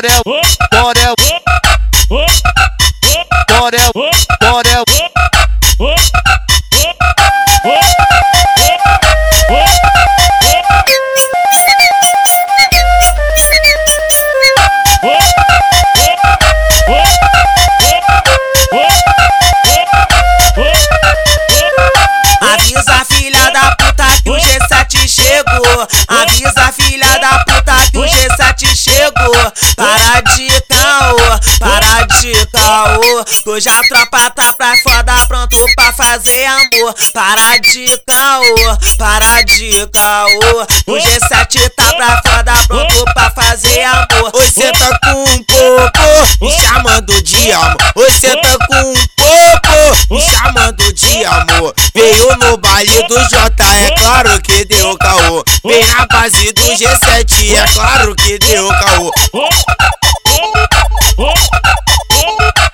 Borel, Borel, Borel, Borel. Para de caô. Hoje a tropa tá pra foda, pronto pra fazer amor. Para de caô, para de caô. O G7 tá pra foda, pronto pra fazer amor. Oi, cê tá com um popo, me chamando de amor. Oi, cê tá com um popo, me chamando de amor. Veio no baile do J, é claro que deu caô. Vem na base do G7, é claro que deu caô.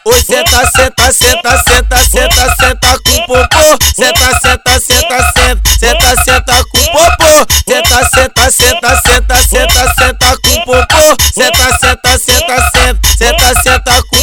Oi, senta, senta, senta, senta, senta, senta com popô. Senta, senta, senta, senta, senta, senta com popô. Senta, senta, senta, senta, senta, senta com popô. Senta, senta, senta, senta, senta, senta com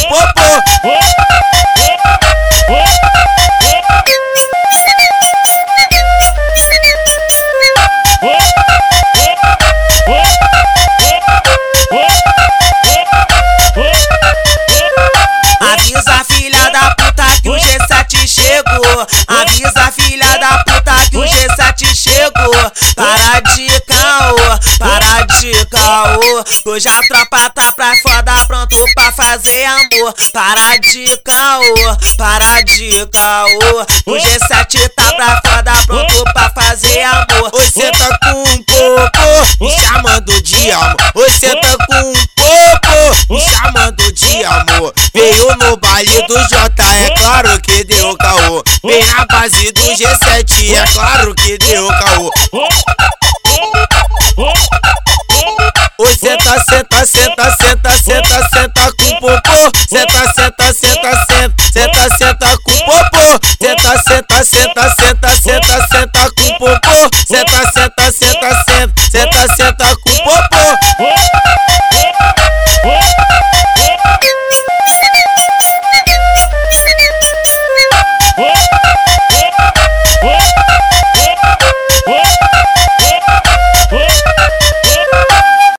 caô. Hoje a tropa tá pra foda, pronto pra fazer amor. Para de caô, para de caô. O G7 tá pra foda, pronto pra fazer amor. Oi, cê tá com um popo, me chamando de amor. Oi, cê tá com um popo, me chamando de amor. Veio no baile do J, é claro que deu caô. Vem na base do G7, é claro que deu caô. Oi, senta, senta, senta, senta, senta, senta com popô. Senta, senta, senta, senta, senta, senta com popô. Senta, senta, senta, senta, senta, senta com popô. Senta, senta,